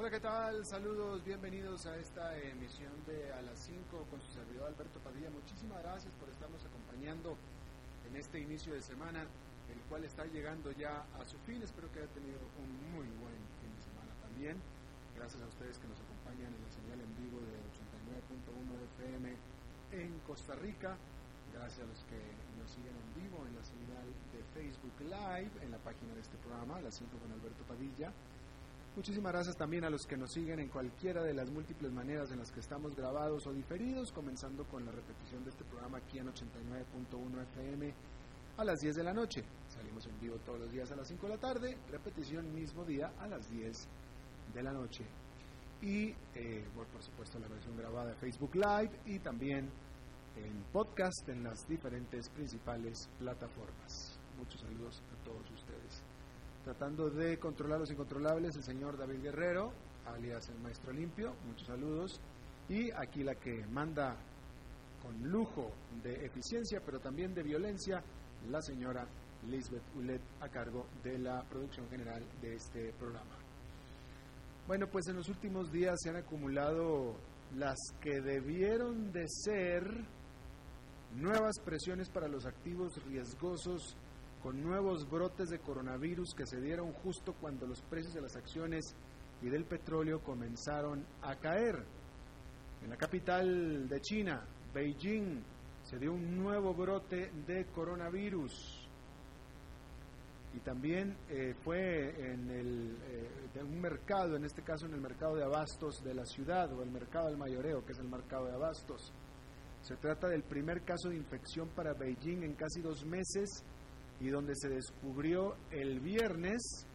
Hola, ¿qué tal? Saludos, bienvenidos a esta emisión de A las 5 con su servidor Alberto Padilla. Muchísimas gracias por estarnos acompañando en este inicio de semana, el cual está llegando ya a su fin. Espero que haya tenido un muy buen fin de semana también. Gracias a ustedes que nos acompañan en la señal en vivo de 89.1 FM en Costa Rica. Gracias a los que nos siguen en vivo en la señal de Facebook Live, en la página de este programa, A las 5 con Alberto Padilla Muchísimas gracias también a los que nos siguen en cualquiera de las múltiples maneras en las que estamos grabados o diferidos, comenzando con la repetición de este programa aquí en 89.1 FM a las 10 de la noche. Salimos en vivo todos los días a las 5 de la tarde, repetición mismo día a las 10 de la noche. Y, eh, por supuesto, la versión grabada de Facebook Live y también en podcast en las diferentes principales plataformas. Muchos saludos a todos ustedes tratando de controlar los incontrolables, el señor David Guerrero, alias el Maestro Limpio, muchos saludos. Y aquí la que manda con lujo de eficiencia, pero también de violencia, la señora Lisbeth Ulet, a cargo de la producción general de este programa. Bueno, pues en los últimos días se han acumulado las que debieron de ser nuevas presiones para los activos riesgosos con nuevos brotes de coronavirus que se dieron justo cuando los precios de las acciones y del petróleo comenzaron a caer. En la capital de China, Beijing, se dio un nuevo brote de coronavirus. Y también eh, fue en el, eh, un mercado, en este caso en el mercado de abastos de la ciudad, o el mercado del mayoreo, que es el mercado de abastos. Se trata del primer caso de infección para Beijing en casi dos meses y donde se descubrió el viernes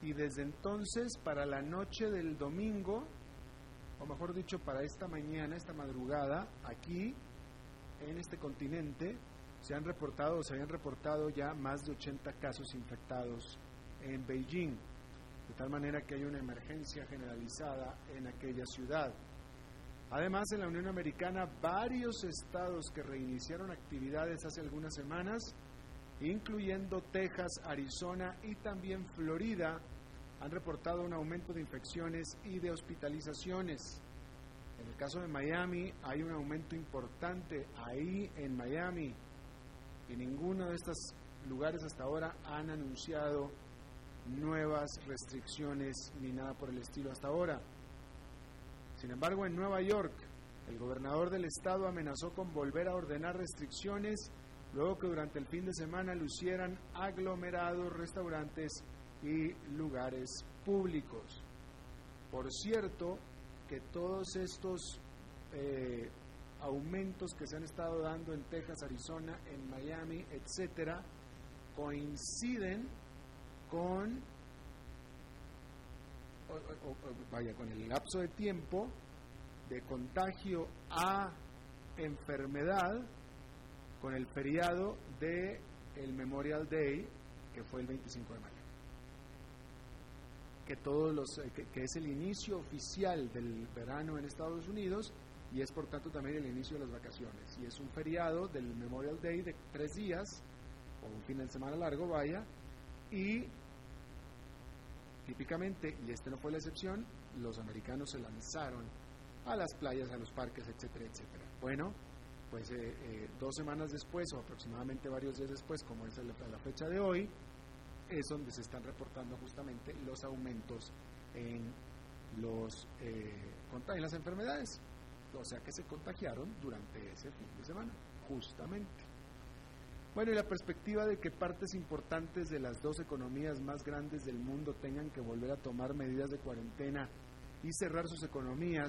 y desde entonces para la noche del domingo, o mejor dicho, para esta mañana, esta madrugada, aquí en este continente, se han reportado, se habían reportado ya más de 80 casos infectados en Beijing, de tal manera que hay una emergencia generalizada en aquella ciudad. Además, en la Unión Americana, varios estados que reiniciaron actividades hace algunas semanas incluyendo Texas, Arizona y también Florida, han reportado un aumento de infecciones y de hospitalizaciones. En el caso de Miami hay un aumento importante ahí en Miami y ninguno de estos lugares hasta ahora han anunciado nuevas restricciones ni nada por el estilo hasta ahora. Sin embargo, en Nueva York, el gobernador del estado amenazó con volver a ordenar restricciones luego que durante el fin de semana lucieran aglomerados restaurantes y lugares públicos. Por cierto, que todos estos eh, aumentos que se han estado dando en Texas, Arizona, en Miami, etcétera, coinciden con vaya con el lapso de tiempo de contagio a enfermedad con el feriado de el Memorial Day, que fue el 25 de mayo. Que, todos los, eh, que, es el inicio oficial del verano en Estados Unidos y es por tanto también el inicio de las vacaciones. Y es un feriado del Memorial Day de tres días, o un fin de semana largo, vaya, y típicamente, y este no fue la excepción, los americanos se lanzaron a las playas, a los parques, etcétera, etcétera. Bueno, pues eh, dos semanas después o aproximadamente varios días después, como es la, fecha de hoy, es donde se están reportando justamente los aumentos en los eh, en las enfermedades, o sea que se contagiaron durante ese fin de semana, justamente. Bueno, y la perspectiva de que partes importantes de las dos economías más grandes del mundo tengan que volver a tomar medidas de cuarentena y cerrar sus economías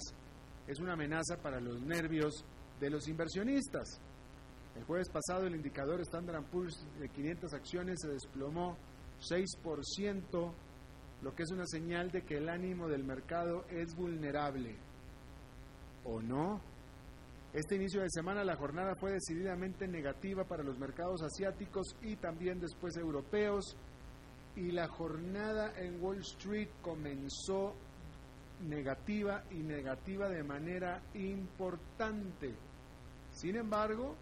es una amenaza para los nervios de los inversionistas. El jueves pasado el indicador Standard Poor's de 500 acciones se desplomó 6%, lo que es una señal de que el ánimo del mercado es vulnerable. ¿O no? Este inicio de semana la jornada fue decididamente negativa para los mercados asiáticos y también después europeos y la jornada en Wall Street comenzó negativa y negativa de manera importante. Sin embargo,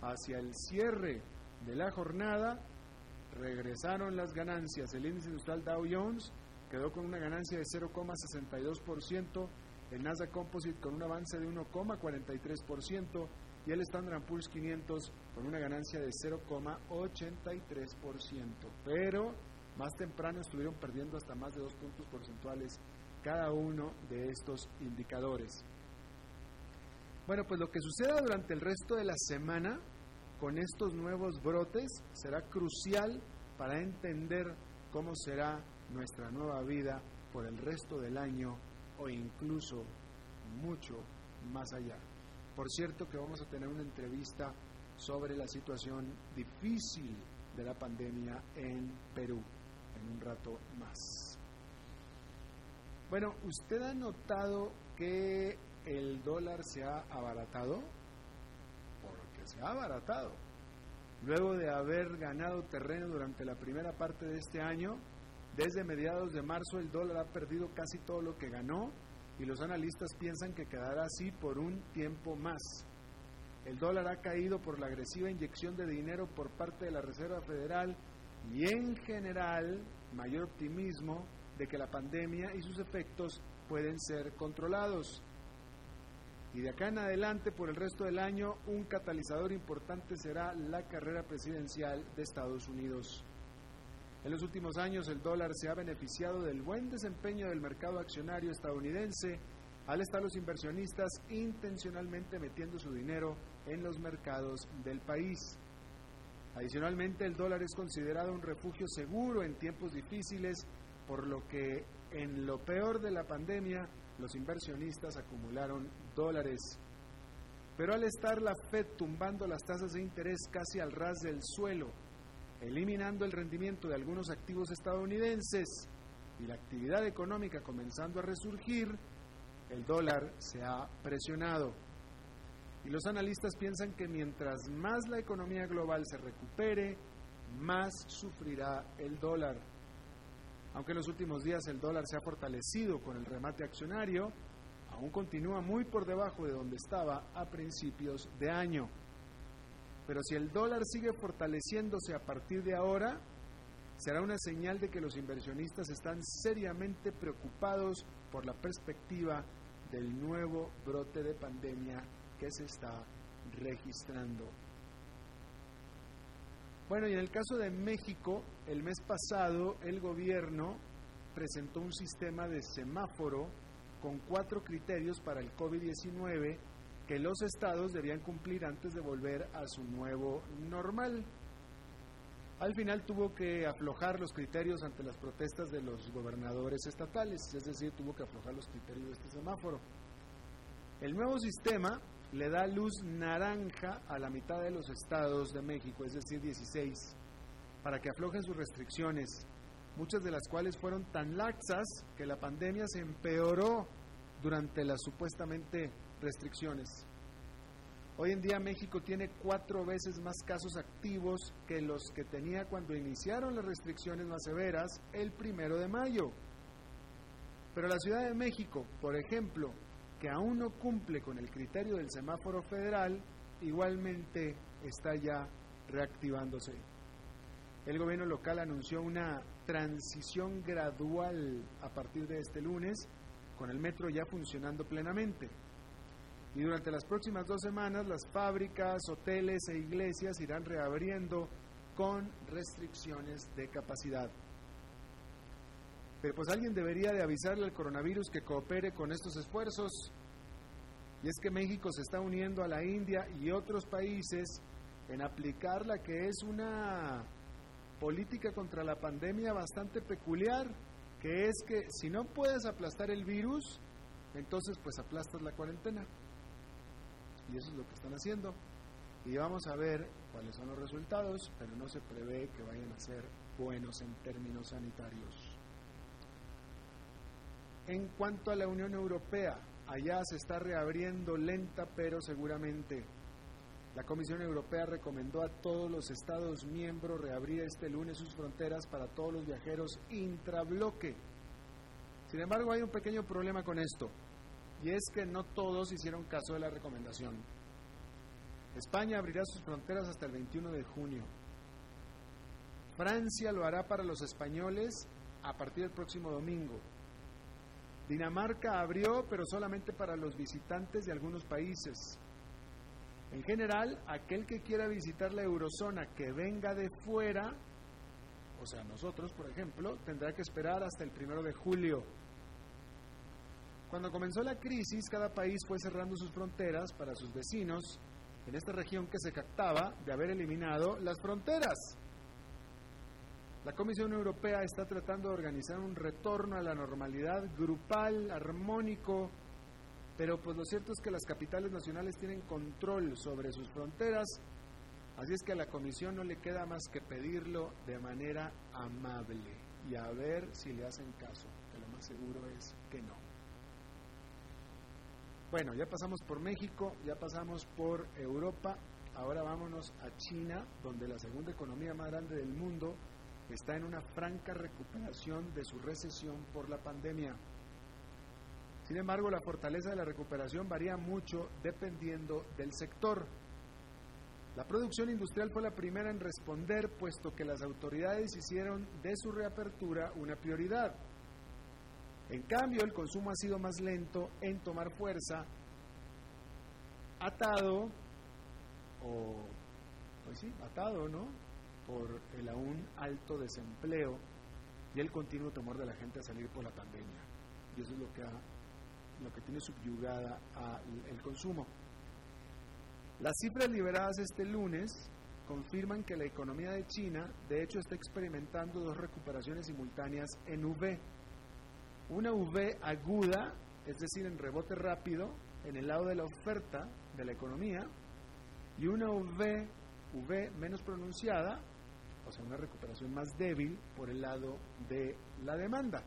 hacia el cierre de la jornada regresaron las ganancias. El índice industrial Dow Jones quedó con una ganancia de 0,62%, el Nasdaq Composite con un avance de 1,43% y el Standard Poor's 500 con una ganancia de 0,83%. Pero más temprano estuvieron perdiendo hasta más de dos puntos porcentuales cada uno de estos indicadores. Bueno, pues lo que suceda durante el resto de la semana con estos nuevos brotes será crucial para entender cómo será nuestra nueva vida por el resto del año o incluso mucho más allá. Por cierto que vamos a tener una entrevista sobre la situación difícil de la pandemia en Perú en un rato más. Bueno, ¿usted ha notado que el dólar se ha abaratado? Porque se ha abaratado. Luego de haber ganado terreno durante la primera parte de este año, desde mediados de marzo el dólar ha perdido casi todo lo que ganó y los analistas piensan que quedará así por un tiempo más. El dólar ha caído por la agresiva inyección de dinero por parte de la Reserva Federal y en general mayor optimismo de que la pandemia y sus efectos pueden ser controlados. Y de acá en adelante, por el resto del año, un catalizador importante será la carrera presidencial de Estados Unidos. En los últimos años el dólar se ha beneficiado del buen desempeño del mercado accionario estadounidense al estar los inversionistas intencionalmente metiendo su dinero en los mercados del país. Adicionalmente, el dólar es considerado un refugio seguro en tiempos difíciles, por lo que en lo peor de la pandemia los inversionistas acumularon dólares. Pero al estar la Fed tumbando las tasas de interés casi al ras del suelo, eliminando el rendimiento de algunos activos estadounidenses y la actividad económica comenzando a resurgir, el dólar se ha presionado. Y los analistas piensan que mientras más la economía global se recupere, más sufrirá el dólar. Aunque en los últimos días el dólar se ha fortalecido con el remate accionario, aún continúa muy por debajo de donde estaba a principios de año. Pero si el dólar sigue fortaleciéndose a partir de ahora, será una señal de que los inversionistas están seriamente preocupados por la perspectiva del nuevo brote de pandemia que se está registrando. Bueno, y en el caso de México, el mes pasado el gobierno presentó un sistema de semáforo con cuatro criterios para el COVID-19 que los estados debían cumplir antes de volver a su nuevo normal. Al final tuvo que aflojar los criterios ante las protestas de los gobernadores estatales, es decir, tuvo que aflojar los criterios de este semáforo. El nuevo sistema le da luz naranja a la mitad de los estados de México, es decir, 16, para que aflojen sus restricciones, muchas de las cuales fueron tan laxas que la pandemia se empeoró durante las supuestamente restricciones. Hoy en día México tiene cuatro veces más casos activos que los que tenía cuando iniciaron las restricciones más severas el primero de mayo. Pero la Ciudad de México, por ejemplo, que aún no cumple con el criterio del semáforo federal, igualmente está ya reactivándose. El gobierno local anunció una transición gradual a partir de este lunes, con el metro ya funcionando plenamente. Y durante las próximas dos semanas las fábricas, hoteles e iglesias irán reabriendo con restricciones de capacidad. Pero pues alguien debería de avisarle al coronavirus que coopere con estos esfuerzos. Y es que México se está uniendo a la India y otros países en aplicar la que es una política contra la pandemia bastante peculiar, que es que si no puedes aplastar el virus, entonces pues aplastas la cuarentena. Y eso es lo que están haciendo. Y vamos a ver cuáles son los resultados, pero no se prevé que vayan a ser buenos en términos sanitarios. En cuanto a la Unión Europea, allá se está reabriendo lenta pero seguramente. La Comisión Europea recomendó a todos los Estados miembros reabrir este lunes sus fronteras para todos los viajeros intrabloque. Sin embargo, hay un pequeño problema con esto, y es que no todos hicieron caso de la recomendación. España abrirá sus fronteras hasta el 21 de junio. Francia lo hará para los españoles a partir del próximo domingo. Dinamarca abrió, pero solamente para los visitantes de algunos países. En general, aquel que quiera visitar la eurozona que venga de fuera, o sea, nosotros, por ejemplo, tendrá que esperar hasta el primero de julio. Cuando comenzó la crisis, cada país fue cerrando sus fronteras para sus vecinos en esta región que se captaba de haber eliminado las fronteras. La Comisión Europea está tratando de organizar un retorno a la normalidad grupal, armónico, pero pues lo cierto es que las capitales nacionales tienen control sobre sus fronteras, así es que a la Comisión no le queda más que pedirlo de manera amable y a ver si le hacen caso, que lo más seguro es que no. Bueno, ya pasamos por México, ya pasamos por Europa, ahora vámonos a China, donde la segunda economía más grande del mundo está en una franca recuperación de su recesión por la pandemia. Sin embargo, la fortaleza de la recuperación varía mucho dependiendo del sector. La producción industrial fue la primera en responder, puesto que las autoridades hicieron de su reapertura una prioridad. En cambio, el consumo ha sido más lento en tomar fuerza, atado, o, pues sí, atado, ¿no? Por el aún alto desempleo y el continuo temor de la gente a salir por la pandemia. Y eso es lo que, lo que tiene subyugada al consumo. Las cifras liberadas este lunes confirman que la economía de China, de hecho, está experimentando dos recuperaciones simultáneas en V una V aguda, es decir, en rebote rápido, en el lado de la oferta de la economía, y una V, v menos pronunciada, o sea, una recuperación más débil por el lado de la demanda.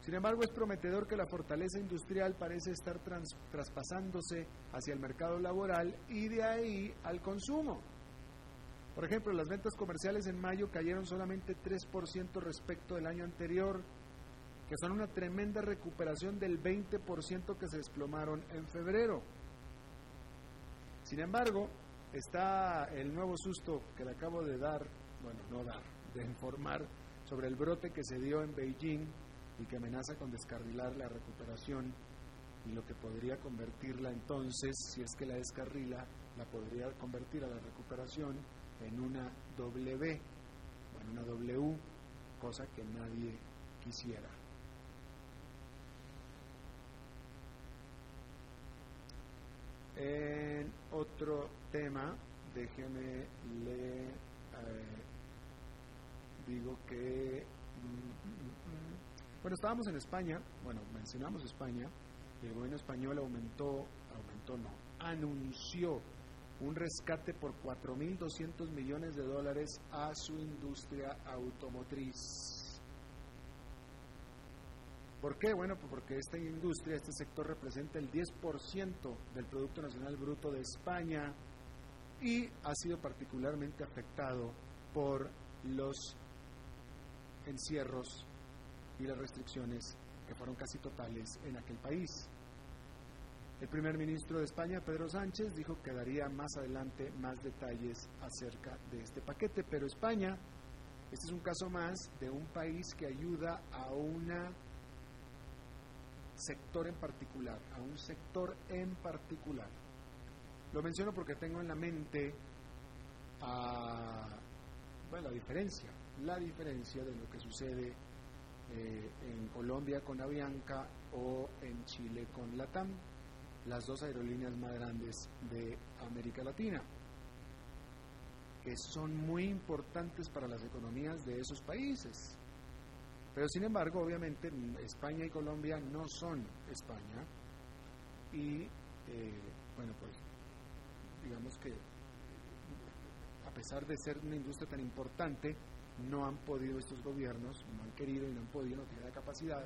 Sin embargo, es prometedor que la fortaleza industrial parece estar traspasándose hacia el mercado laboral y de ahí al consumo. Por ejemplo, las ventas comerciales en mayo cayeron solamente 3% respecto del año anterior, que son una tremenda recuperación del 20% que se desplomaron en febrero. Sin embargo, está el nuevo susto que le acabo de dar, bueno, no dar, de informar sobre el brote que se dio en Beijing y que amenaza con descarrilar la recuperación y lo que podría convertirla entonces, si es que la descarrila, la podría convertir a la recuperación en una W, en una W, cosa que nadie quisiera. En otro tema, déjeme le eh, digo que mm, mm, mm, bueno estábamos en España, bueno mencionamos España, y el gobierno español aumentó, aumentó no, anunció un rescate por 4.200 millones de dólares a su industria automotriz. ¿Por qué? Bueno, pues porque esta industria, este sector representa el 10% del Producto Nacional Bruto de España y ha sido particularmente afectado por los encierros y las restricciones que fueron casi totales en aquel país. El primer ministro de España, Pedro Sánchez, dijo que daría más adelante más detalles acerca de este paquete, pero España, este es un caso más de un país que ayuda a una sector en particular, a un sector en particular. Lo menciono porque tengo en la mente bueno, la diferencia, la diferencia de lo que sucede eh, en Colombia con Avianca o en Chile con Latam, las dos aerolíneas más grandes de América Latina, que son muy importantes para las economías de esos países. Pero sin embargo, obviamente, España y Colombia no son España. Y eh, bueno, pues digamos que a pesar de ser una industria tan importante, no han podido estos gobiernos, no han querido y no han podido, no tienen la capacidad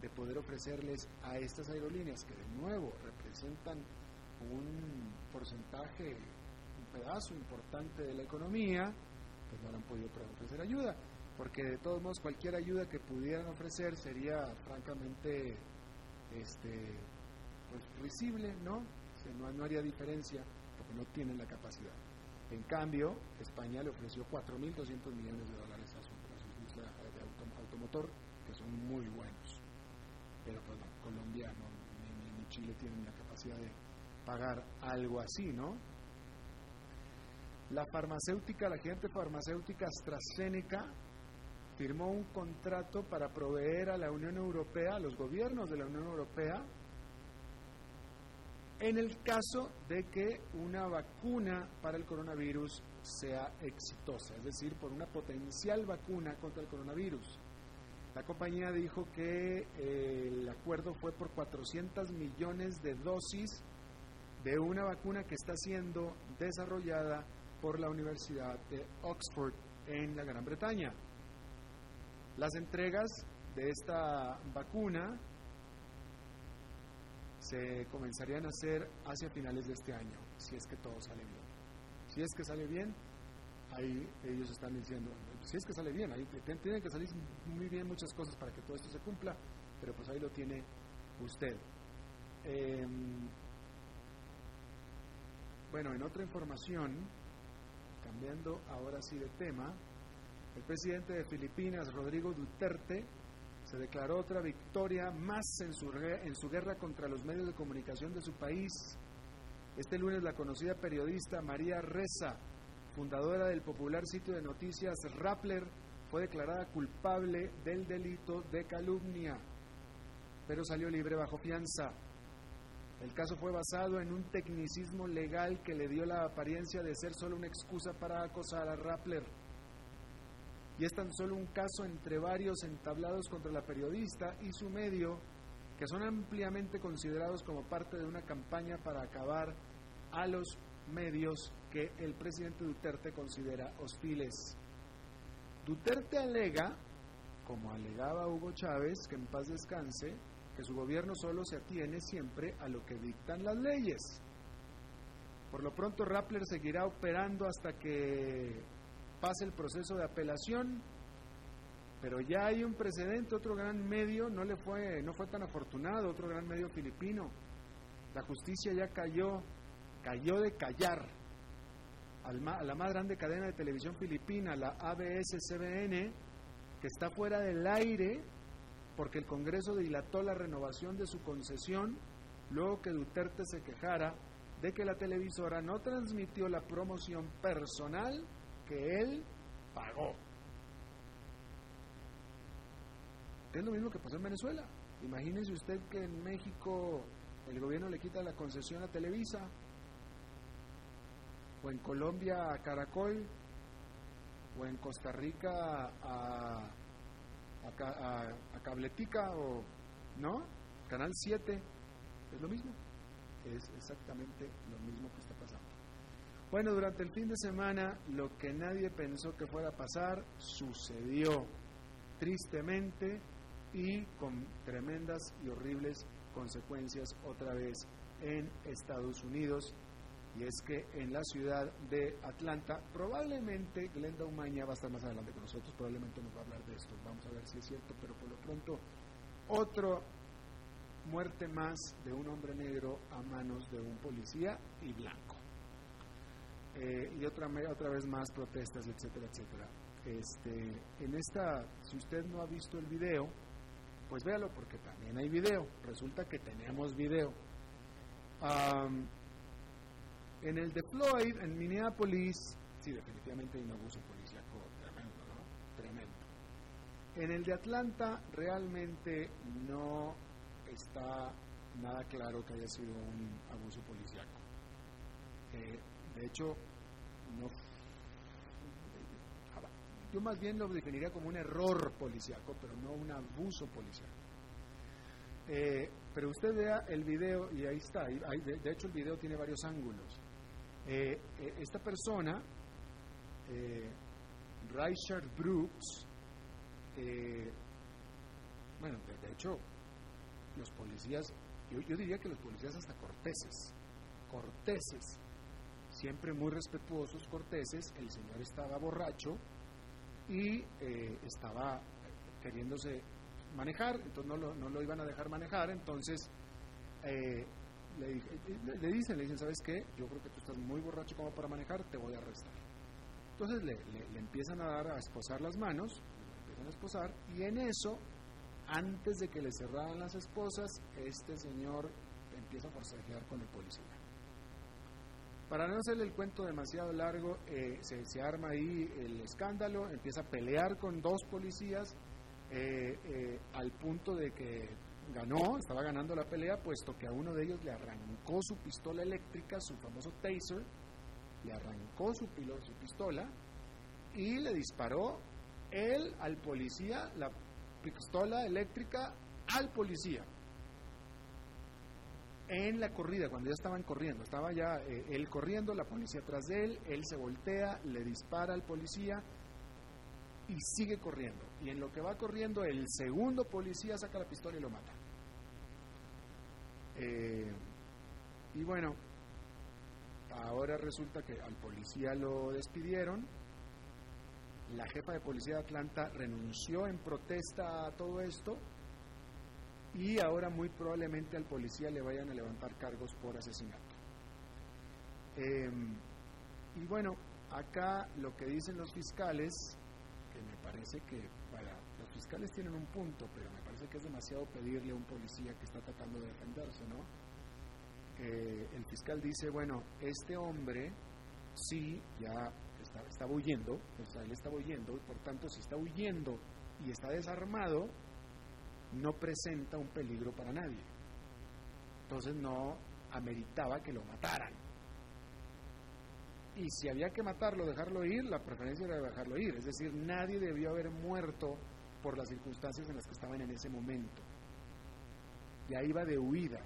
de poder ofrecerles a estas aerolíneas que de nuevo representan un porcentaje, un pedazo importante de la economía, pues no han podido ofrecer ayuda, porque de todos modos cualquier ayuda que pudieran ofrecer sería francamente este, pues, risible, ¿no? no, no haría diferencia porque no tienen la capacidad. En cambio, España le ofreció 4.200 millones de dólares a su, industria de automotor, que son muy buenos. Pero pues Colombia ni, Chile tienen la capacidad de pagar algo así, ¿no? La farmacéutica, la gente farmacéutica AstraZeneca firmó un contrato para proveer a la Unión Europea, a los gobiernos de la Unión Europea, en el caso de que una vacuna para el coronavirus sea exitosa, es decir, por una potencial vacuna contra el coronavirus. La compañía dijo que eh, el acuerdo fue por 400 millones de dosis de una vacuna que está siendo desarrollada por la Universidad de Oxford en la Gran Bretaña. Las entregas de esta vacuna se comenzarían a hacer hacia finales de este año, si es que todo sale bien. Si es que sale bien, ahí ellos están diciendo, si es que sale bien, ahí tienen que salir muy bien muchas cosas para que todo esto se cumpla, pero pues ahí lo tiene usted. Em, bueno, en otra información, cambiando ahora sí de tema, el presidente de Filipinas, Rodrigo Duterte, se declaró otra victoria más en su, guerra contra los medios de comunicación de su país. Este lunes la conocida periodista María Reza, fundadora del popular sitio de noticias Rappler, fue declarada culpable del delito de calumnia, pero salió libre bajo fianza. El caso fue basado en un tecnicismo legal que le dio la apariencia de ser solo una excusa para acosar a Rappler y es tan solo un caso entre varios entablados contra la periodista y su medio que son ampliamente considerados como parte de una campaña para acabar a los medios que el presidente Duterte considera hostiles. Duterte alega, como alegaba Hugo Chávez, que en paz descanse, que su gobierno solo se atiene siempre a lo que dictan las leyes. Por lo pronto, Rappler seguirá operando hasta que pase el proceso de apelación, pero ya hay un precedente, otro gran medio no le fue, no fue tan afortunado, otro gran medio filipino. La justicia ya cayó, cayó de callar a la más grande cadena de televisión filipina, la ABS-CBN, que está fuera del aire porque el Congreso dilató la renovación de su concesión luego que Duterte se quejara de que la televisora no transmitió la promoción personal que él pagó. Es lo mismo que pasó en Venezuela. Imagínese usted que en México el gobierno le quita la concesión a Televisa, o en Colombia a Caracol, o en Costa Rica a, a, Cabletica, o no, Canal 7, es lo mismo. Es exactamente lo mismo que. Bueno, durante el fin de semana lo que nadie pensó que fuera a pasar sucedió tristemente y con tremendas y horribles consecuencias otra vez en Estados Unidos. Y es que en la ciudad de Atlanta, probablemente Glenda Umaña va a estar más adelante con nosotros, probablemente nos va a hablar de esto. Vamos a ver si es cierto, pero por lo pronto, otra muerte más de un hombre negro a manos de un policía y blanco. Eh, y otra, otra vez más protestas, etcétera, etcétera. Este, en esta, si usted no ha visto el video, pues véalo porque también hay video. Resulta que tenemos video. en el de Floyd, en Minneapolis, sí, definitivamente hay un abuso policíaco tremendo, ¿no? Tremendo. En el de Atlanta, realmente no está nada claro que haya sido un abuso policíaco. Eh, de hecho, no, yo más bien lo definiría como un error policiaco, pero no un abuso policiaco. Eh, pero usted vea el video y ahí está, de, hecho el video tiene varios ángulos. Eh, eh, esta persona, Richard Brooks, bueno, de, hecho los policías, yo, yo diría que los policías hasta corteses, corteses, siempre muy respetuosos, corteses, el señor estaba borracho y eh, estaba queriéndose manejar, entonces no lo, no lo iban a dejar manejar, entonces eh, le, le, dicen, le dicen, ¿sabes qué? Yo creo que tú estás muy borracho como para manejar, te voy a arrestar. Entonces le, empiezan a dar a esposar las manos, empiezan a esposar, y en eso, antes de que le cerraran las esposas, este señor empieza a forcejear con el policía. Para no hacerle el cuento demasiado largo, eh, se, arma ahí el escándalo, empieza a pelear con dos policías eh, eh, al punto de que ganó, estaba ganando la pelea, puesto que a uno de ellos le arrancó su pistola eléctrica, su famoso taser, le arrancó su, su pistola y le disparó él al policía, la pistola eléctrica al policía en la corrida, cuando ya estaban corriendo, estaba ya eh, él corriendo, la policía atrás de él, él se voltea, le dispara al policía y sigue corriendo. Y en lo que va corriendo, el segundo policía saca la pistola y lo mata. Eh, y bueno, ahora resulta que al policía lo despidieron, la jefa de policía de Atlanta renunció en protesta a todo esto y ahora muy probablemente al policía le vayan a levantar cargos por asesinato. Em, y bueno, acá lo que dicen los fiscales, que me parece que para los fiscales tienen un punto, pero me parece que es demasiado pedirle a un policía que está tratando de defenderse, ¿no? Eh, el fiscal dice, bueno, este hombre sí ya estaba huyendo, o sea, él estaba huyendo, y por tanto si está huyendo y está desarmado, no presenta un peligro para nadie. Entonces no ameritaba que lo mataran. Y si había que matarlo, dejarlo ir, la preferencia era dejarlo ir. Es decir, nadie debió haber muerto por las circunstancias en las que estaban en ese momento. Ya iba de huida.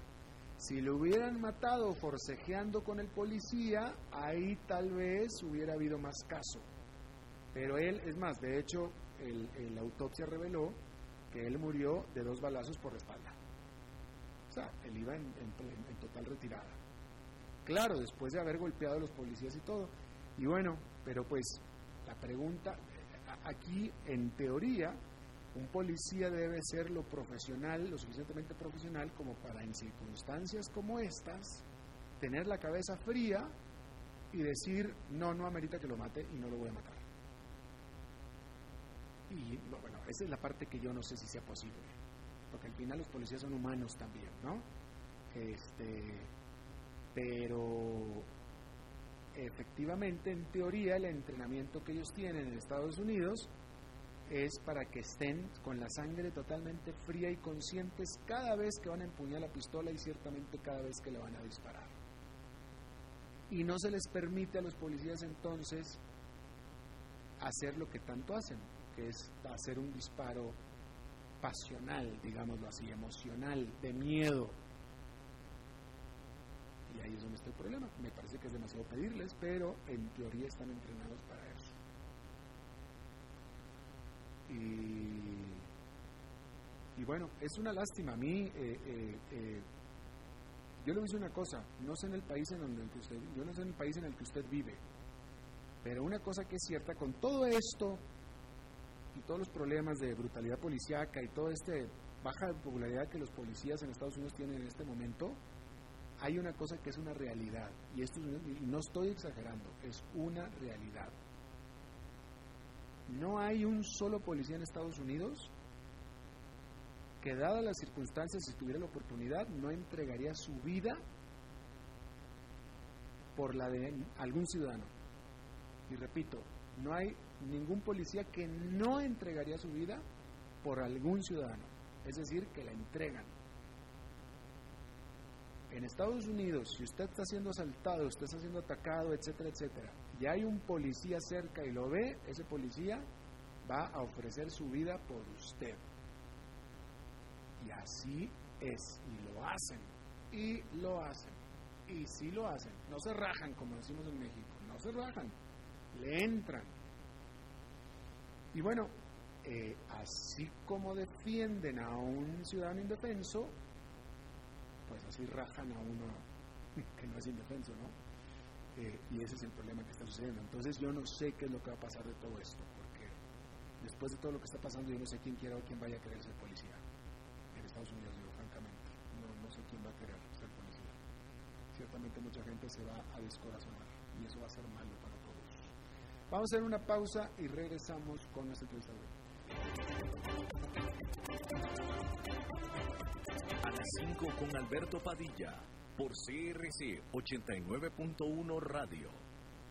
Si lo hubieran matado forcejeando con el policía, ahí tal vez hubiera habido más caso. Pero él, es más, de hecho, la autopsia reveló que él murió de dos balazos por la espalda. O sea, él iba en, total retirada. Claro, después de haber golpeado a los policías y todo. Y bueno, pero pues la pregunta, aquí en teoría, un policía debe ser lo profesional, lo suficientemente profesional como para en circunstancias como estas, tener la cabeza fría y decir, no, no amerita que lo mate y no lo voy a matar. Y bueno, esa es la parte que yo no sé si sea posible, porque al final los policías son humanos también, ¿no? Este, pero efectivamente, en teoría, el entrenamiento que ellos tienen en Estados Unidos es para que estén con la sangre totalmente fría y conscientes cada vez que van a empuñar la pistola y ciertamente cada vez que le van a disparar. Y no se les permite a los policías entonces hacer lo que tanto hacen, que es hacer un disparo pasional, digámoslo así, emocional, de miedo. Y ahí es donde está el problema. Me parece que es demasiado pedirles, pero en teoría están entrenados para eso. Y, bueno, es una lástima. A mí, eh, eh, eh, yo le decir una cosa, no sé en el país en que usted, yo no sé en el país en el que usted vive, pero una cosa que es cierta, con todo esto y todos los problemas de brutalidad policíaca y toda esta baja popularidad que los policías en Estados Unidos tienen en este momento, hay una cosa que es una realidad, y esto no estoy exagerando, es una realidad. No hay un solo policía en Estados Unidos que dadas las circunstancias, si tuviera la oportunidad, no entregaría su vida por la de algún ciudadano. Y repito, no hay ningún policía que no entregaría su vida por algún ciudadano, es decir, que la entregan. En Estados Unidos, si usted está siendo asaltado, usted está siendo atacado, etcétera, etcétera, y hay un policía cerca y lo ve, ese policía va a ofrecer su vida por usted. Y así es, y lo hacen, y lo hacen, y sí lo hacen. No se rajan, como decimos en México, no se rajan, le entran. Y bueno, eh, así como defienden a un ciudadano indefenso, pues así rajan a uno que no es indefenso, ¿no? Eh, y ese es el problema que está sucediendo. Entonces yo no sé qué es lo que va a pasar de todo esto, porque después de todo lo que está pasando yo no sé quién quiera o quién vaya a querer ser policía en Estados Unidos, digo, francamente. No, sé quién va a querer ser policía. Ciertamente mucha gente se va a descorazonar y eso va a ser malo. Vamos a hacer una pausa y regresamos con nuestra entrevista. A las 5 con Alberto Padilla por CRC 89.1 Radio.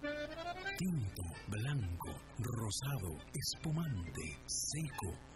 Tinto, blanco, rosado, espumante, seco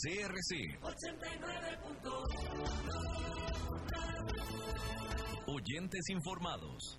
CRC 89.1 Oyentes informados.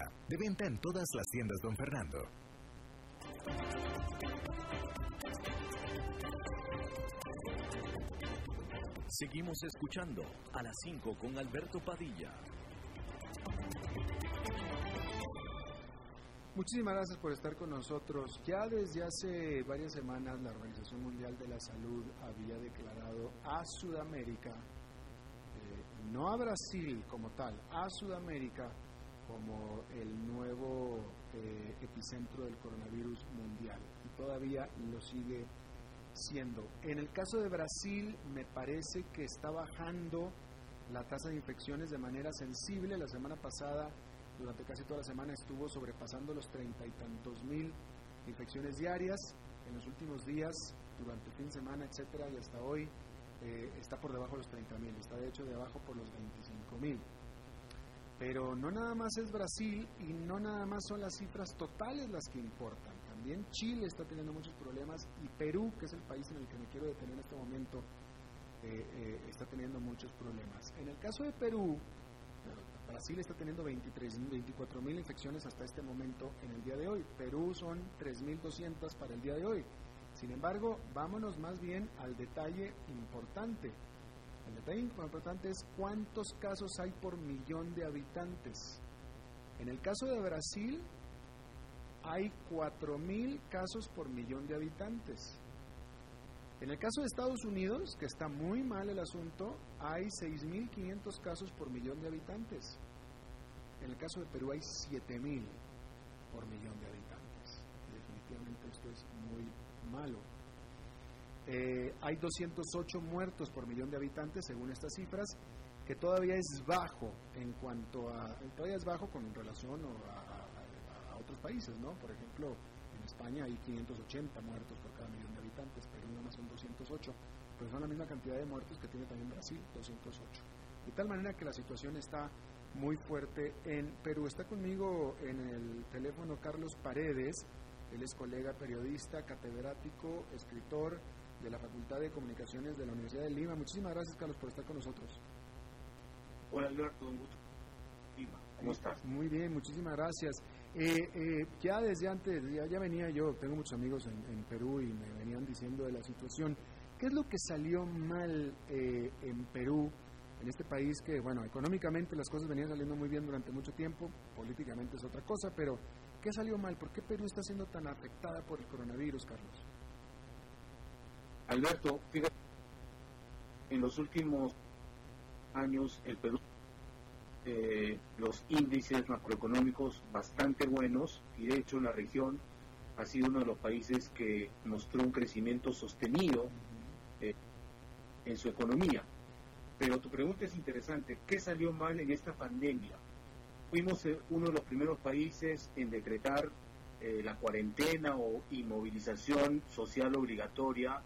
De venta en todas las tiendas, don Fernando. Seguimos escuchando a las 5 con Alberto Padilla. Muchísimas gracias por estar con nosotros. Ya desde hace varias semanas la Organización Mundial de la Salud había declarado a Sudamérica, eh, no a Brasil como tal, a Sudamérica como el nuevo eh, epicentro del coronavirus mundial y todavía lo sigue siendo. En el caso de Brasil me parece que está bajando la tasa de infecciones de manera sensible. La semana pasada, durante casi toda la semana, estuvo sobrepasando los treinta y tantos mil infecciones diarias. En los últimos días, durante el fin de semana, etcétera, y hasta hoy, eh, está por debajo de los 30 mil, está de hecho debajo por los 25 mil. Pero no nada más es Brasil y no nada más son las cifras totales las que importan. También Chile está teniendo muchos problemas y Perú, que es el país en el que me quiero detener en este momento, eh, eh, está teniendo muchos problemas. En el caso de Perú, Brasil está teniendo 23, 24 mil infecciones hasta este momento en el día de hoy. Perú son 3.200 para el día de hoy. Sin embargo, vámonos más bien al detalle importante. El detalle importante es cuántos casos hay por millón de habitantes. En el caso de Brasil, hay 4.000 casos por millón de habitantes. En el caso de Estados Unidos, que está muy mal el asunto, hay 6.500 casos por millón de habitantes. En el caso de Perú hay 7.000 por millón de habitantes. Definitivamente esto es muy malo. Eh, hay 208 muertos por millón de habitantes, según estas cifras, que todavía es bajo en cuanto a, todavía es bajo con relación a, a, otros países, ¿no? Por ejemplo, en España hay 580 muertos por cada millón de habitantes, pero nada más son 208, pero son la misma cantidad de muertos que tiene también Brasil, 208. De tal manera que la situación está muy fuerte en Perú. Está conmigo en el teléfono Carlos Paredes, él es colega periodista, catedrático, escritor, de la Facultad de Comunicaciones de la Universidad de Lima. Muchísimas gracias, Carlos, por estar con nosotros. Hola, Alberto, un gusto. Lima, ¿cómo estás? Muy bien, muchísimas gracias. Eh, eh, ya desde antes, ya, venía yo, tengo muchos amigos en, Perú y me venían diciendo de la situación. ¿Qué es lo que salió mal eh, en Perú, en este país que, bueno, económicamente las cosas venían saliendo muy bien durante mucho tiempo, políticamente es otra cosa, pero ¿qué salió mal? ¿Por qué Perú está siendo tan afectada por el coronavirus, Carlos? Alberto, fíjate, en los últimos años el Perú eh, los índices macroeconómicos bastante buenos y de hecho la región ha sido uno de los países que mostró un crecimiento sostenido eh, en su economía. Pero tu pregunta es interesante, ¿qué salió mal en esta pandemia? Fuimos eh, uno de los primeros países en decretar eh, la cuarentena o inmovilización social obligatoria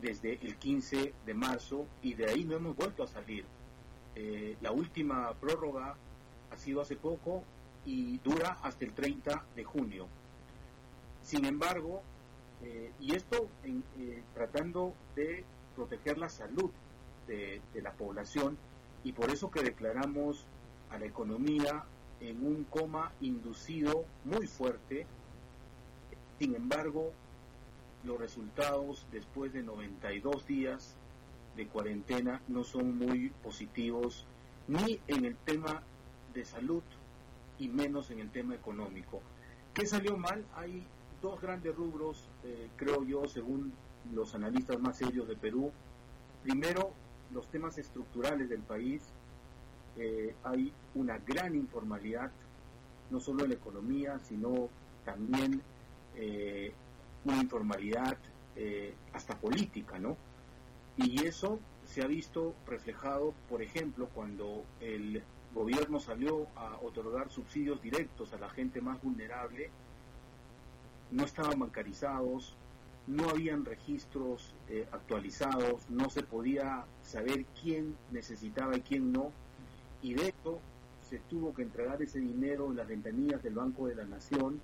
desde el 15 de marzo y de ahí no hemos vuelto a salir. Eh, la última prórroga ha sido hace poco y dura hasta el 30 de junio. Sin embargo, eh, y esto eh, tratando de proteger la salud de, la población y por eso que declaramos a la economía en un coma inducido muy fuerte. Sin embargo, los resultados después de 92 días de cuarentena no son muy positivos ni en el tema de salud y menos en el tema económico. ¿Qué salió mal? Hay dos grandes rubros, eh, creo yo, según los analistas más serios de Perú. Primero, los temas estructurales del país. Eh, hay una gran informalidad, no solo en la economía, sino también eh, una informalidad hasta política, ¿no? Y eso se ha visto reflejado, por ejemplo, cuando el gobierno salió a otorgar subsidios directos a la gente más vulnerable, no estaban bancarizados, no habían registros eh, actualizados, no se podía saber quién necesitaba y quién no, y de hecho se tuvo que entregar ese dinero en las ventanillas del Banco de la Nación,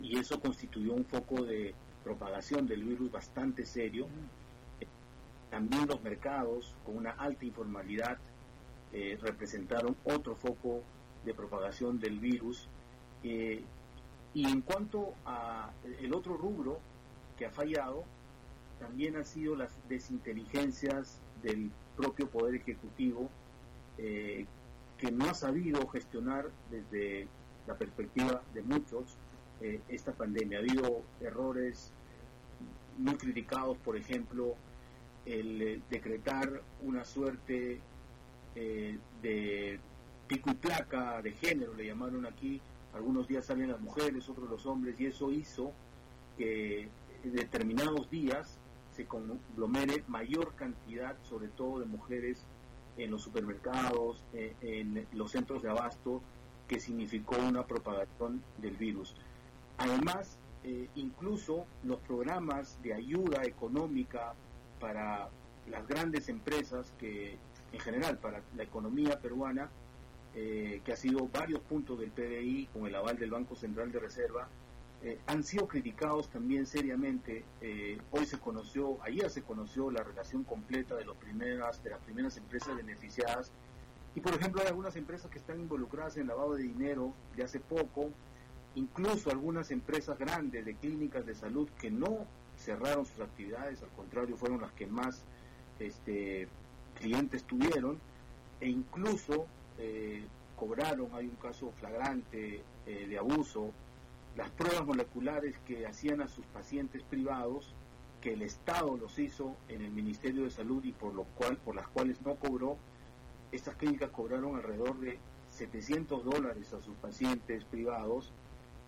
y eso constituyó un foco de propagación del virus bastante serio. También los mercados, con una alta informalidad, eh, representaron otro foco de propagación del virus. Eh, y en cuanto a el otro rubro que ha fallado, también han sido las desinteligencias del propio Poder Ejecutivo, eh, que no ha sabido gestionar desde la perspectiva de muchos esta pandemia. Ha habido errores muy criticados, por ejemplo, el decretar una suerte eh, de pico y placa de género, le llamaron aquí, algunos días salen las mujeres, otros los hombres, y eso hizo que determinados días se conglomere mayor cantidad, sobre todo de mujeres, en los supermercados, eh, en los centros de abasto, que significó una propagación del virus. Además, eh, incluso los programas de ayuda económica para las grandes empresas que en general para la economía peruana, eh, que ha sido varios puntos del PBI con el aval del Banco Central de Reserva, eh, han sido criticados también seriamente. Hoy se conoció, ayer se conoció la relación completa de, los primeras, de las primeras empresas beneficiadas. Y por ejemplo hay algunas empresas que están involucradas en lavado de dinero de hace poco, incluso algunas empresas grandes de clínicas de salud que no cerraron sus actividades, al contrario fueron las que más este, clientes tuvieron e incluso eh, cobraron, hay un caso flagrante eh, de abuso, las pruebas moleculares que hacían a sus pacientes privados, que el Estado los hizo en el Ministerio de Salud y por lo cual, por las cuales no cobró, estas clínicas cobraron alrededor de 700 dólares a sus pacientes privados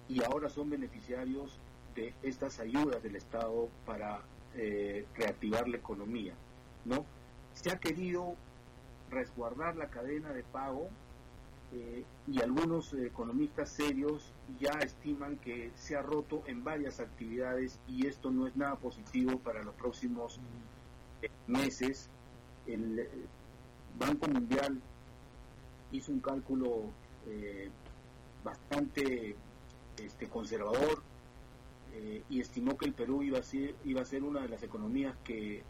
y ahora son beneficiarios de estas ayudas del Estado para eh, reactivar la economía, ¿no? se ha querido resguardar la cadena de pago eh, y algunos economistas serios ya estiman que se ha roto en varias actividades y esto no es nada positivo para los próximos eh, meses. El eh, Banco Mundial hizo un cálculo bastante este, conservador y estimó que el Perú iba a, ser, iba a ser una de las economías que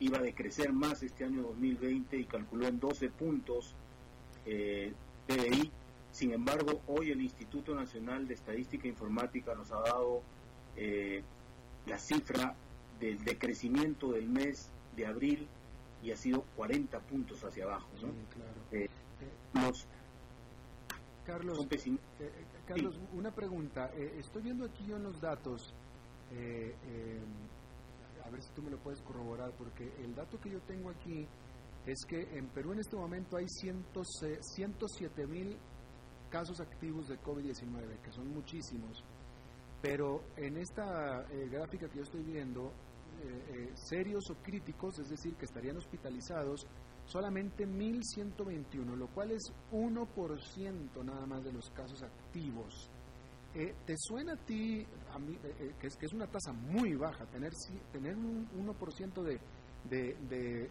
iba a decrecer más este año 2020 y calculó en 12 puntos eh, PDI. Sin embargo, hoy el Instituto Nacional de Estadística e Informática nos ha dado eh, la cifra del decrecimiento del mes de abril y ha sido 40 puntos hacia abajo. Eh, Carlos, Carlos una pregunta. estoy viendo aquí yo en los datos a ver si tú me lo puedes corroborar, porque el dato que yo tengo aquí es que en Perú en este momento hay 107 mil casos activos de COVID-19, que son muchísimos, pero en esta eh, gráfica que yo estoy viendo, eh, eh, serios o críticos, es decir, que estarían hospitalizados, solamente 1.121, lo cual es 1% nada más de los casos activos. Eh, ¿Te suena a ti a eh, eh, que, es, que es una tasa muy baja, tener, tener un 1% de, de, de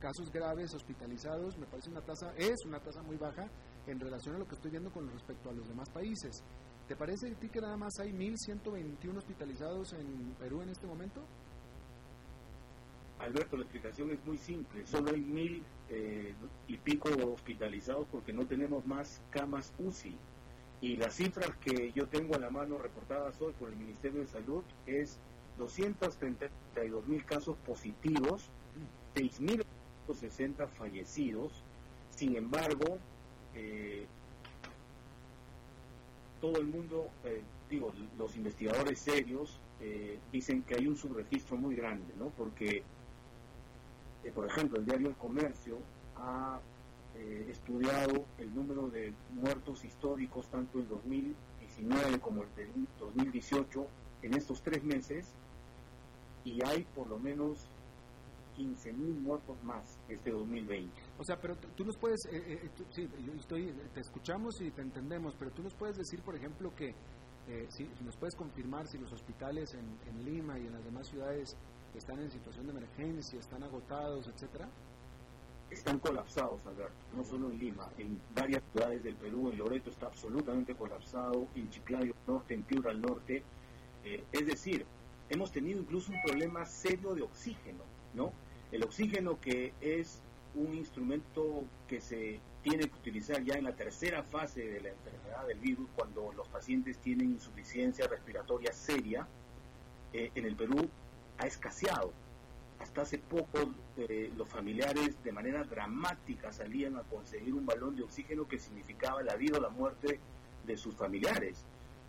casos graves hospitalizados, me parece una tasa, es una tasa muy baja en relación a lo que estoy viendo con respecto a los demás países. ¿Te parece a ti que nada más hay 1.121 hospitalizados en Perú en este momento? Alberto, la explicación es muy simple. Solo hay mil eh, y pico hospitalizados porque no tenemos más camas UCI. Y las cifras que yo tengo a la mano reportadas hoy por el Ministerio de Salud es 232 mil casos positivos, 6.060 fallecidos. Sin embargo, eh, todo el mundo, eh, digo, los investigadores serios dicen que hay un subregistro muy grande, ¿no? Porque eh, por ejemplo, el diario El Comercio ha eh, estudiado el número de muertos históricos tanto en 2019 como en 2018 en estos tres meses y hay por lo menos 15.000 muertos más este 2020. O sea, pero tú nos puedes, eh, sí, estoy, te escuchamos y te entendemos, pero tú nos puedes decir, por ejemplo, que si nos puedes confirmar si los hospitales en Lima y en las demás ciudades están en situación de emergencia, están agotados, etcétera? Están colapsados, Alberto, no solo en Lima, en varias ciudades del Perú, en Loreto está absolutamente colapsado, en Chiclayo Norte, en Piura al Norte. Eh, es decir, hemos tenido incluso un problema serio de oxígeno, ¿no? El oxígeno que es un instrumento que se tiene que utilizar ya en la tercera fase de la enfermedad del virus, cuando los pacientes tienen insuficiencia respiratoria seria, eh, en el Perú ha escaseado. Hasta hace poco eh, los familiares de manera dramática salían a conseguir un balón de oxígeno que significaba la vida o la muerte de sus familiares.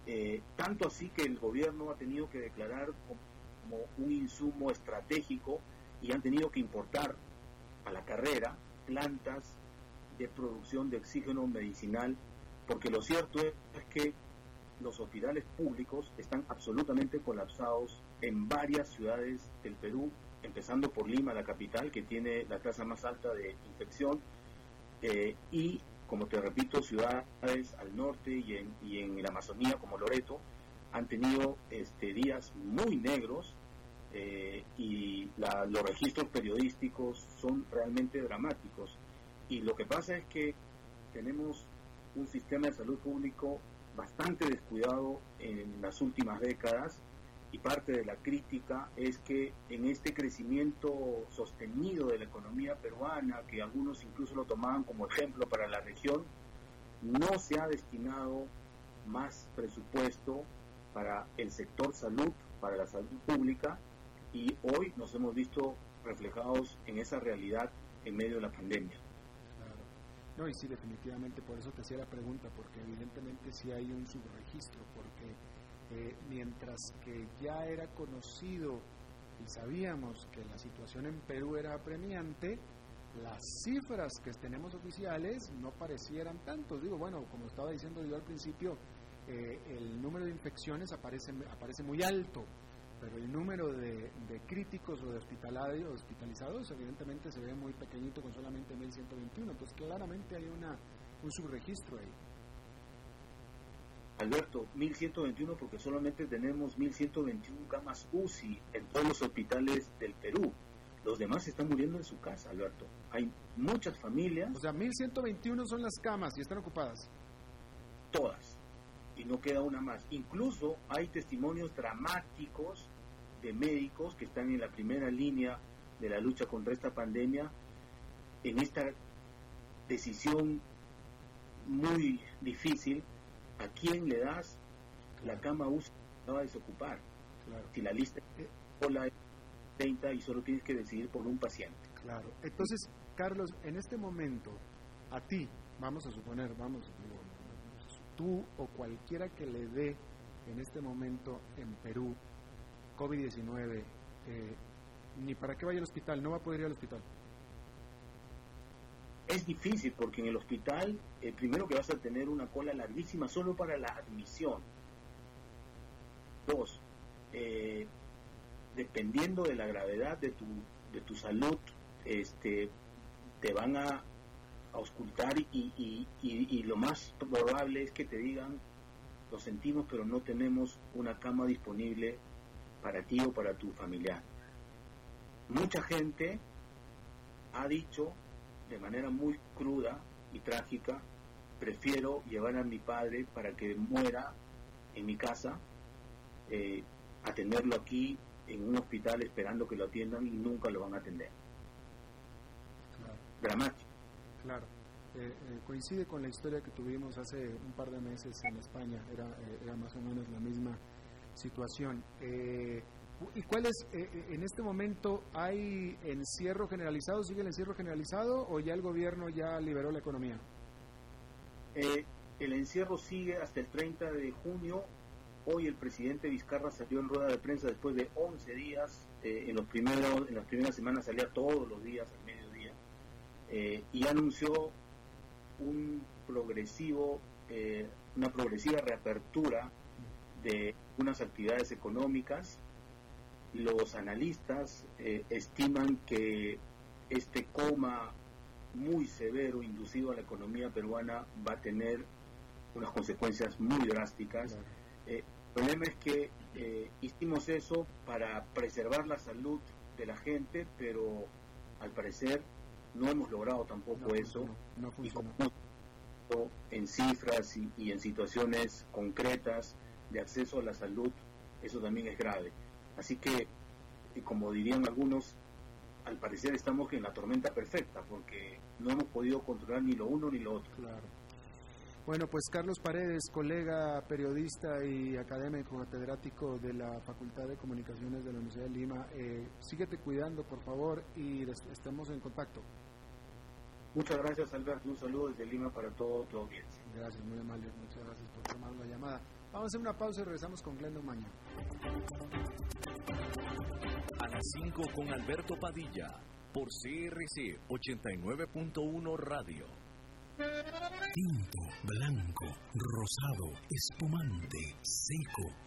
Eh, tanto así que el gobierno ha tenido que declarar como un insumo estratégico y han tenido que importar a la carrera plantas de producción de oxígeno medicinal, porque lo cierto es que los hospitales públicos están absolutamente colapsados en varias ciudades del Perú, empezando por Lima, la capital, que tiene la tasa más alta de infección, eh, y, como te repito, ciudades al norte y en, la Amazonía, como Loreto, han tenido este, días muy negros eh, y los registros periodísticos son realmente dramáticos. Y lo que pasa es que tenemos un sistema de salud público bastante descuidado en las últimas décadas y parte de la crítica es que en este crecimiento sostenido de la economía peruana, que algunos incluso lo tomaban como ejemplo para la región, no se ha destinado más presupuesto para el sector salud, para la salud pública, y hoy nos hemos visto reflejados en esa realidad en medio de la pandemia. No, y sí, definitivamente, por eso te hacía la pregunta, porque evidentemente sí hay un subregistro, porque eh, mientras que ya era conocido y sabíamos que la situación en Perú era apremiante, las cifras que tenemos oficiales no parecieran tanto. Digo, bueno, como estaba diciendo yo al principio, eh, el número de infecciones aparece, aparece muy alto, pero el número de, críticos o de hospitalizados evidentemente se ve muy pequeñito con solamente 1121, entonces claramente hay una, un subregistro ahí. Alberto, 1121 porque solamente tenemos 1121 camas UCI en todos los hospitales del Perú. Los demás están muriendo en su casa, Alberto. Hay muchas familias. O sea, 1121 son las camas y están ocupadas. Todas y no queda una más. Incluso hay testimonios dramáticos de médicos que están en la primera línea de la lucha contra esta pandemia en esta decisión muy difícil a quién le das la cama UCI va a desocupar si la lista es 30 y solo tienes que decidir por un paciente. Claro. Entonces Carlos en este momento a ti vamos a suponer vamos tú o cualquiera que le dé en este momento en Perú COVID-19, eh, ni para qué vaya al hospital, no va a poder ir al hospital. Es difícil porque en el hospital, eh, primero que vas a tener una cola larguísima solo para la admisión. Dos, eh, dependiendo de la gravedad de tu, de tu salud, este, te van a, auscultar y, y, lo más probable es que te digan, lo sentimos, pero no tenemos una cama disponible para ti o para tu familiar. Mucha gente ha dicho de manera muy cruda y trágica, prefiero llevar a mi padre para que muera en mi casa, eh, atenderlo aquí en un hospital esperando que lo atiendan y nunca lo van a atender. Dramático. Claro. Eh, eh, coincide con la historia que tuvimos hace un par de meses en España, era, eh, más o menos la misma situación. ¿Y cuál es, en este momento, hay encierro generalizado? ¿Sigue el encierro generalizado o ya el gobierno ya liberó la economía? el encierro sigue hasta el 30 de junio. Hoy el presidente Vizcarra salió en rueda de prensa después de 11 días. en, los primeros, en las primeras semanas salía todos los días al mediodía. y anunció un progresivo, eh, una progresiva reapertura de unas actividades económicas. Los analistas eh, estiman que este coma muy severo inducido a la economía peruana va a tener unas consecuencias muy drásticas. Eh, el problema es que hicimos eso para preservar la salud de la gente, pero al parecer no hemos logrado tampoco eso. No, funciona. en cifras y, en situaciones concretas de acceso a la salud, eso también es grave. Así que, como dirían algunos, al parecer estamos en la tormenta perfecta, porque no hemos podido controlar ni lo uno ni lo otro. Claro. Bueno, pues Carlos Paredes, colega periodista y académico catedrático de la Facultad de Comunicaciones de la Universidad de Lima, eh, síguete cuidando, por favor, y estemos en contacto. Muchas gracias, Alberto. Un saludo desde Lima para todo tu audiencia. Gracias, muy amable. Muchas gracias por tomar la llamada. Vamos a hacer una pausa y regresamos con Glendo Mañana. A las 5 con Alberto Padilla, por CRC 89.1 Radio. Tinto, blanco, rosado, espumante, seco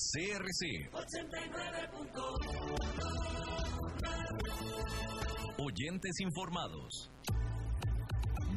CRC 89.1 Oyentes informados.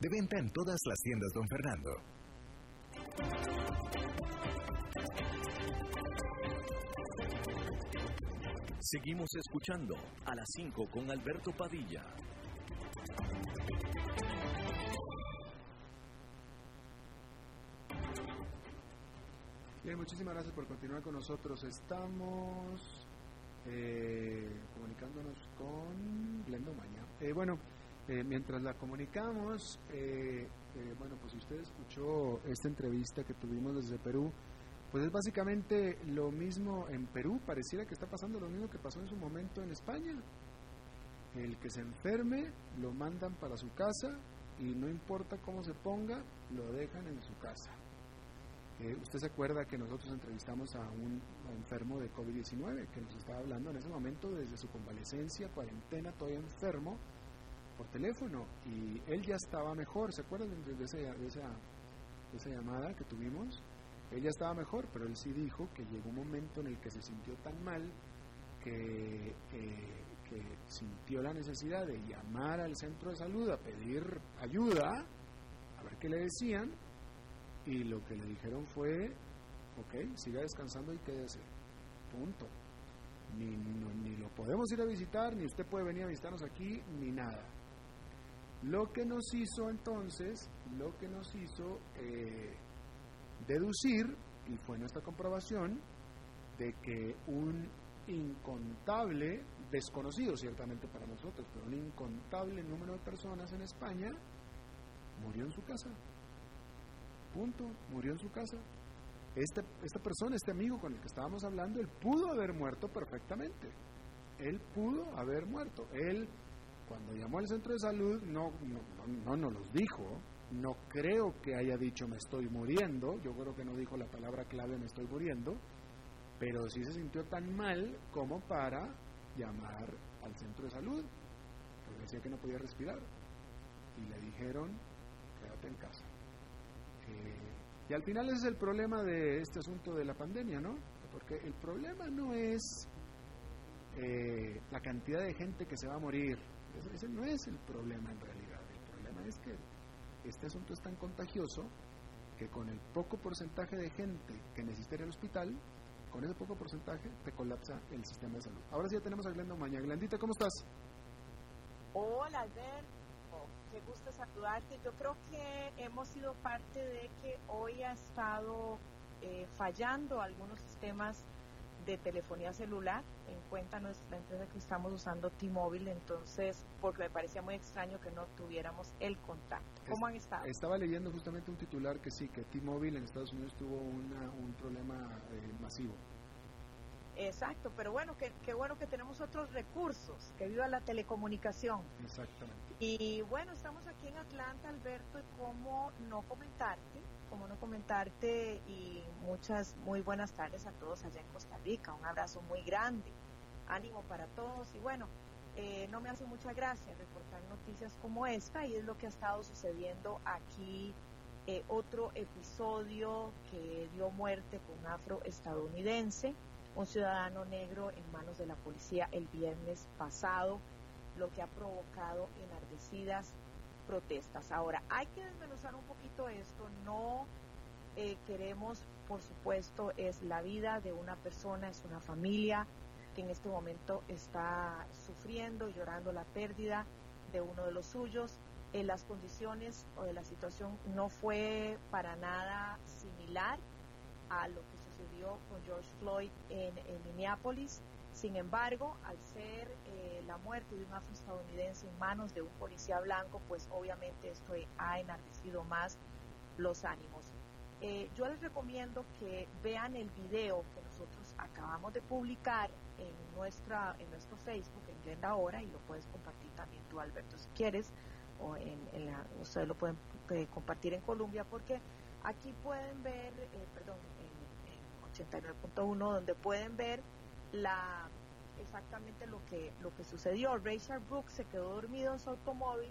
De venta en todas las tiendas, don Fernando. Seguimos escuchando a las 5 con Alberto Padilla. Bien, muchísimas gracias por continuar con nosotros. Estamos eh, comunicándonos con Glendo Maña. Eh, bueno, eh, mientras la comunicamos, eh, eh, bueno, pues usted escuchó esta entrevista que tuvimos desde Perú, pues es básicamente lo mismo en Perú, pareciera que está pasando lo mismo que pasó en su momento en España. El que se enferme lo mandan para su casa y no importa cómo se ponga, lo dejan en su casa. usted se acuerda que nosotros entrevistamos a un enfermo de COVID-19 que nos estaba hablando en ese momento desde su convalecencia, cuarentena, todavía enfermo, por teléfono y él ya estaba mejor, ¿se acuerdan de, esa, de, esa, llamada que tuvimos? Él ya estaba mejor, pero él sí dijo que llegó un momento en el que se sintió tan mal que, sintió la necesidad de llamar al centro de salud a pedir ayuda, a ver qué le decían, y lo que le dijeron fue, ok, siga descansando y quédese, punto. Ni, ni lo podemos ir a visitar, ni usted puede venir a visitarnos aquí, ni nada. Lo que nos hizo entonces, lo que nos hizo eh, deducir, y fue nuestra comprobación, de que un incontable, desconocido ciertamente para nosotros, pero un incontable número de personas en España murió en su casa. Punto, murió en su casa. Este, esta persona, este amigo con el que estábamos hablando, él pudo haber muerto perfectamente. Él pudo haber muerto. Él, cuando llamó al centro de salud, no, no, no nos los dijo. No creo que haya dicho me estoy muriendo. Yo creo que no dijo la palabra clave me estoy muriendo. Pero sí se sintió tan mal como para llamar al centro de salud. Porque decía que no podía respirar. Y le dijeron, quédate en casa. Eh, y al final ese es el problema de este asunto de la pandemia, ¿no? Porque el problema no es eh, la cantidad de gente que se va a morir. Ese, no es el problema en realidad. El problema es que este asunto es tan contagioso que con el poco porcentaje de gente que necesita ir al hospital, con ese poco porcentaje te colapsa el sistema de salud. Ahora sí ya tenemos a Glenda Maña. Glandita, ¿cómo estás? Hola, Alberto qué gusto saludarte. Yo creo que hemos sido parte de que hoy ha estado eh, fallando algunos sistemas de telefonía celular. En cuenta nuestra empresa que estamos usando T-Mobile, entonces, porque me parecía muy extraño que no tuviéramos el contacto. ¿Cómo han estado? Estaba leyendo justamente un titular que sí, que T-Mobile en Estados Unidos tuvo un problema eh, masivo. Exacto, pero bueno, qué bueno que tenemos otros recursos, que viva la telecomunicación. Exactamente. Y bueno, estamos aquí en Atlanta, Alberto, y cómo no comentarte, cómo no comentarte y muchas muy buenas tardes a todos allá en Costa Rica, un abrazo muy grande, ánimo para todos y bueno, eh, no me hace mucha gracia reportar noticias como esta y es lo que ha estado sucediendo aquí. Eh, otro episodio que dio muerte con un afroestadounidense un ciudadano negro en manos de la policía el viernes pasado, lo que ha provocado enardecidas protestas. Ahora, hay que desmenuzar un poquito esto, no eh, queremos, por supuesto, es la vida de una persona, es una familia que en este momento está sufriendo, llorando la pérdida de uno de los suyos. En las condiciones o de la situación no fue para nada similar a lo que con George Floyd en, Minneapolis. Sin embargo, al ser eh, la muerte de un afroestadounidense en manos de un policía blanco, pues obviamente esto ha enardecido más los ánimos. Eh, yo les recomiendo que vean el video que nosotros acabamos de publicar en, nuestra, en nuestro Facebook, en Glenda Ahora, y lo puedes compartir también tú, Alberto, si quieres, o en, ustedes lo pueden eh, compartir en Colombia, porque aquí pueden ver, perdón, 89.1 donde pueden ver exactamente lo que lo que sucedió. Rachel Brooks se quedó dormido en su automóvil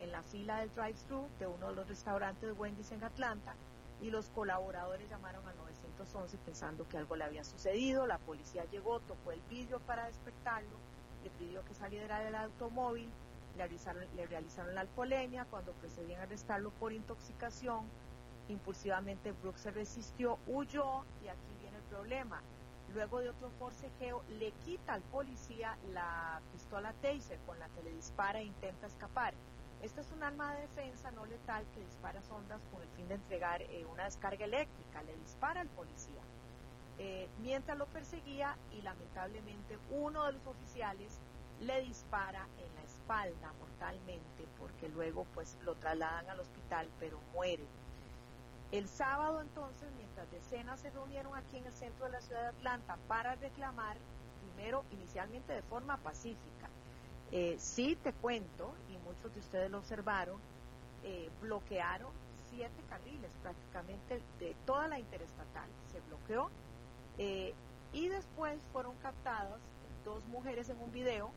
en la fila del drive-thru de uno de los restaurantes Wendy's en Atlanta y los colaboradores llamaron al 911 pensando que algo le había sucedido. La policía llegó, tocó el vidrio para despertarlo, le pidió que saliera del automóvil, le realizaron, le realizaron la alcoholemia cuando procedían a arrestarlo por intoxicación. Impulsivamente Brooks se resistió, huyó y aquí problema. Luego de otro forcejeo, le quita al policía la pistola taser con la que le dispara e intenta escapar. Esta es un arma de defensa no letal que dispara sondas con el fin de entregar eh, una descarga eléctrica. Le dispara al policía. Eh, mientras lo perseguía y lamentablemente uno de los oficiales le dispara en la espalda mortalmente porque luego pues lo trasladan al hospital pero muere. El sábado entonces, mientras decenas se reunieron aquí en el centro de la ciudad de Atlanta para reclamar, primero inicialmente de forma pacífica, eh, sí te cuento, y muchos de ustedes lo observaron, eh, bloquearon siete carriles prácticamente de toda la interestatal, se bloqueó, eh, y después fueron captadas dos mujeres en un video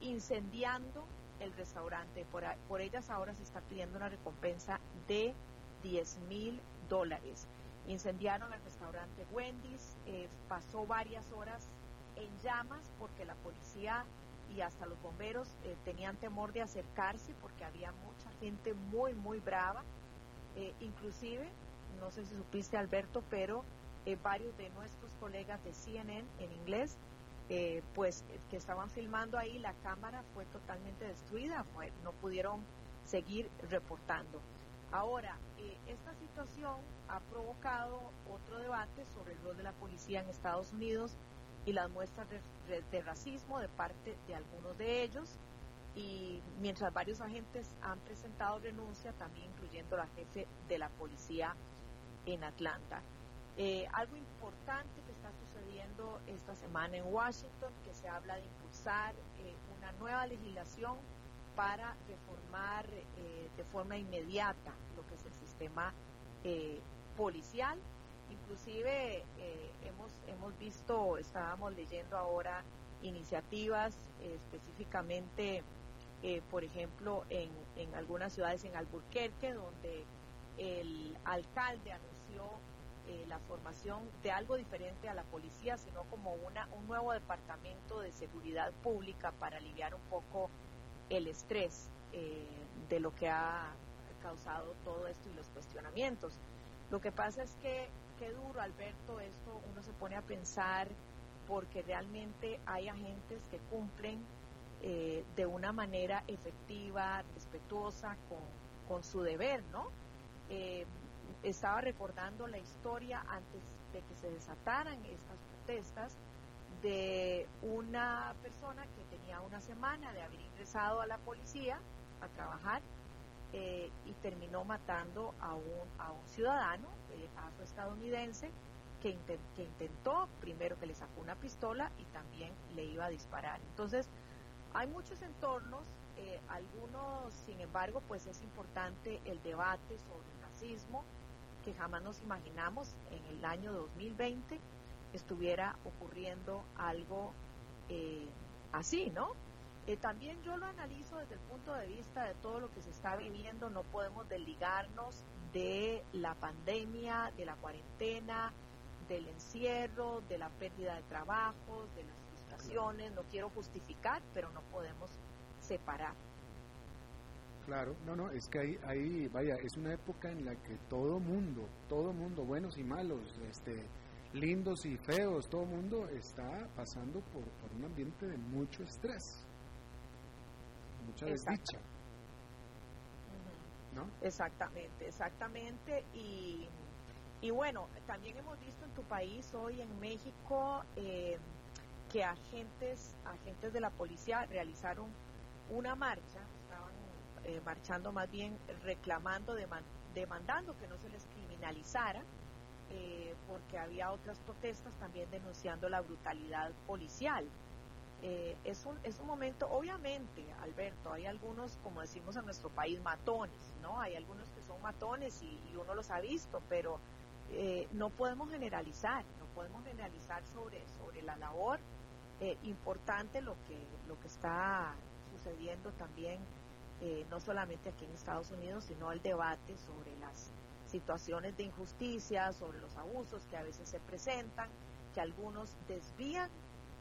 incendiando el restaurante. Por, por ellas ahora se está pidiendo una recompensa de 10 mil dólares. Incendiaron el restaurante Wendy's, eh, pasó varias horas en llamas porque la policía y hasta los bomberos eh, tenían temor de acercarse porque había mucha gente muy, muy brava. Eh, inclusive, no sé si supiste Alberto, pero varios de nuestros colegas de CNN en inglés eh, pues que estaban filmando ahí, la cámara fue totalmente destruida, fue, no pudieron seguir reportando. Ahora, eh, esta situación ha provocado otro debate sobre el rol de la policía en Estados Unidos y las muestras de, racismo de parte de algunos de ellos. Y mientras varios agentes han presentado renuncia, también incluyendo la jefe de la policía en Atlanta. Eh, algo importante que está sucediendo esta semana en Washington, que se habla de impulsar eh, una nueva legislación para reformar eh, de forma inmediata lo que es el sistema policial. Inclusive hemos, hemos visto, estábamos leyendo ahora iniciativas específicamente, por ejemplo, en, en algunas ciudades en Alburquerque, donde el alcalde anunció eh, la formación de algo diferente a la policía, sino como una, un nuevo departamento de seguridad pública para aliviar un poco el estrés eh, de lo que ha causado todo esto y los cuestionamientos. Lo que pasa es que, qué duro, Alberto, esto uno se pone a pensar porque realmente hay agentes que cumplen eh, de una manera efectiva, respetuosa con, con su deber, ¿no? estaba recordando la historia antes de que se desataran estas protestas de una persona que tenía una semana de haber ingresado a la policía a trabajar eh, y terminó matando a un, a un ciudadano eh, afroestadounidense que, que intentó primero que le sacó una pistola y también le iba a disparar. Entonces, hay muchos entornos, eh, algunos, sin embargo, pues es importante el debate sobre el racismo, que jamás nos imaginamos en el año 2020 estuviera ocurriendo algo eh, así, ¿no? Eh, también yo lo analizo desde el punto de vista de todo lo que se está viviendo, no podemos desligarnos de la pandemia, de la cuarentena, del encierro, de la pérdida de trabajos, de las frustraciones, no quiero justificar, pero no podemos separar. Claro, no, no, es que ahí, ahí, vaya, es una época en la que todo mundo, todo mundo, buenos y malos, este, lindos y feos, todo mundo está pasando por, un ambiente de mucho estrés, mucha desdicha. ¿No? Exactamente, exactamente. Y, y bueno, también hemos visto en tu país hoy en México eh, que agentes, agentes de la policía realizaron una marcha eh, marchando más bien reclamando, demandando que no se les criminalizara, eh, porque había otras protestas también denunciando la brutalidad policial. Eh, es, un, es un momento, obviamente, Alberto, hay algunos, como decimos en nuestro país, matones, ¿no? Hay algunos que son matones y, uno los ha visto, pero no podemos generalizar, no podemos generalizar sobre, sobre la labor importante lo que, lo que está sucediendo también eh, no solamente aquí en Estados Unidos, sino el debate sobre las situaciones de injusticia, sobre los abusos que a veces se presentan, que algunos desvían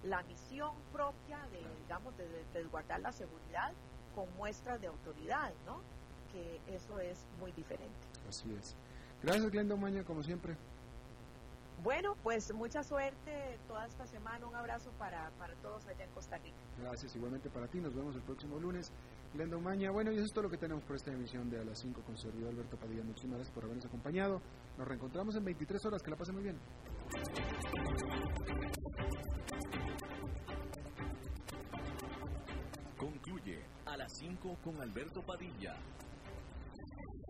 la misión propia de, digamos, de, resguardar la seguridad con muestras de autoridad, ¿no? Que eso es muy diferente. Así es. Gracias, Glenda Maña, como siempre. Bueno, pues mucha suerte toda esta semana. Un abrazo para, para todos allá en Costa Rica. Gracias, igualmente para ti. Nos vemos el próximo lunes. Glenda Umaña. Bueno, y eso es todo lo que tenemos por esta emisión de A las 5 con su servidor Alberto Padilla. Muchísimas gracias por habernos acompañado. Nos reencontramos en 23 horas. Que la pasen muy bien. Concluye A las 5 con Alberto Padilla